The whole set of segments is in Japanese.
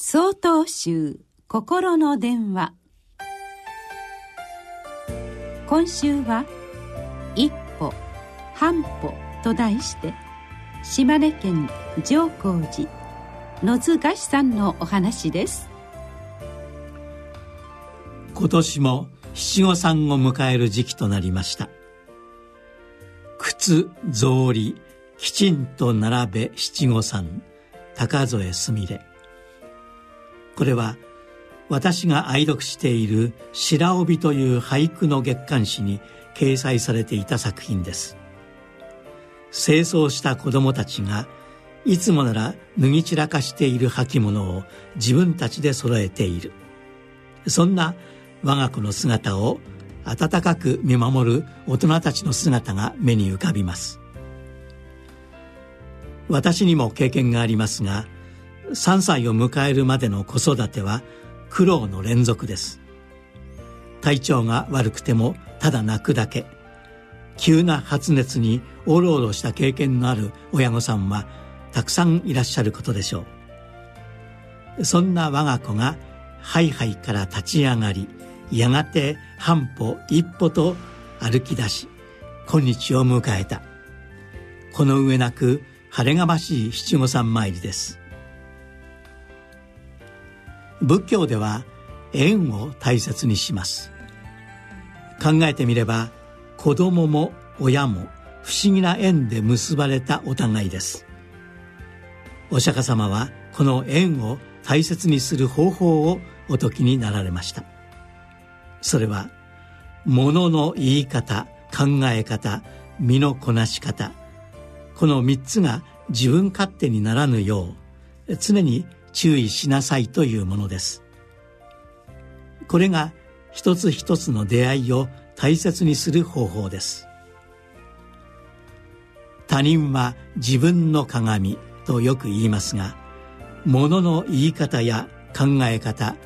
総統集心の電話。今週は「一歩半歩」と題して島根県上皇寺野津菓子さんのお話です。今年も七五三を迎える時期となりました。靴草履きちんと並べ七五三高添すみれ。これは私が愛読している「白帯」という俳句の月刊誌に掲載されていた作品です。清掃した子供たちがいつもなら脱ぎ散らかしている履物を自分たちで揃えている。そんな我が子の姿を温かく見守る大人たちの姿が目に浮かびます。私にも経験がありますが3歳を迎えるまでの子育ては苦労の連続です。体調が悪くてもただ泣くだけ。急な発熱におろおろした経験のある親御さんはたくさんいらっしゃることでしょう。そんな我が子がハイハイから立ち上がりやがて半歩一歩と歩き出し今日を迎えた。この上なく晴れがましい七五三参りです。仏教では縁を大切にします。考えてみれば子供も親も不思議な縁で結ばれたお互いです。お釈迦様はこの縁を大切にする方法をお説きになられました。それは物の言い方考え方身のこなし方この三つが自分勝手にならぬよう常に注意しなさいというものです。これが一つ一つの出会いを大切にする方法です。他人は自分の鏡とよく言いますが物の言い方や考え方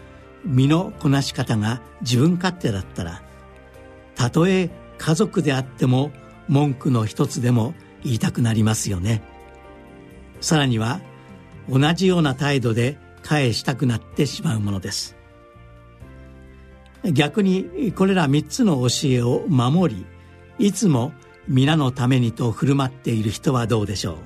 身のこなし方が自分勝手だったらたとえ家族であっても文句の一つでも言いたくなりますよね。さらには同じような態度で返したくなってしまうものです。逆にこれら三つの教えを守りいつも皆のためにと振る舞っている人はどうでしょう。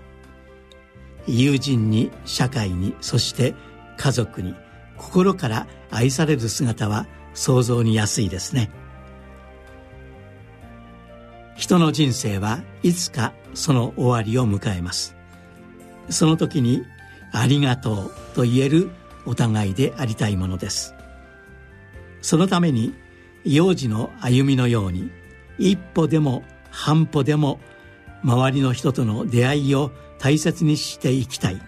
友人に社会にそして家族に心から愛される姿は想像に安いですね。人の人生はいつかその終わりを迎えます。その時にありがとうと言えるお互いでありたいものです。そのために幼児の歩みのように一歩でも半歩でも周りの人との出会いを大切にしていきたい。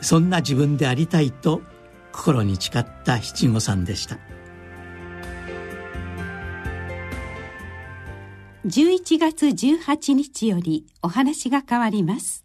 そんな自分でありたいと心に誓った七五三でした。11月18日よりお話が変わります。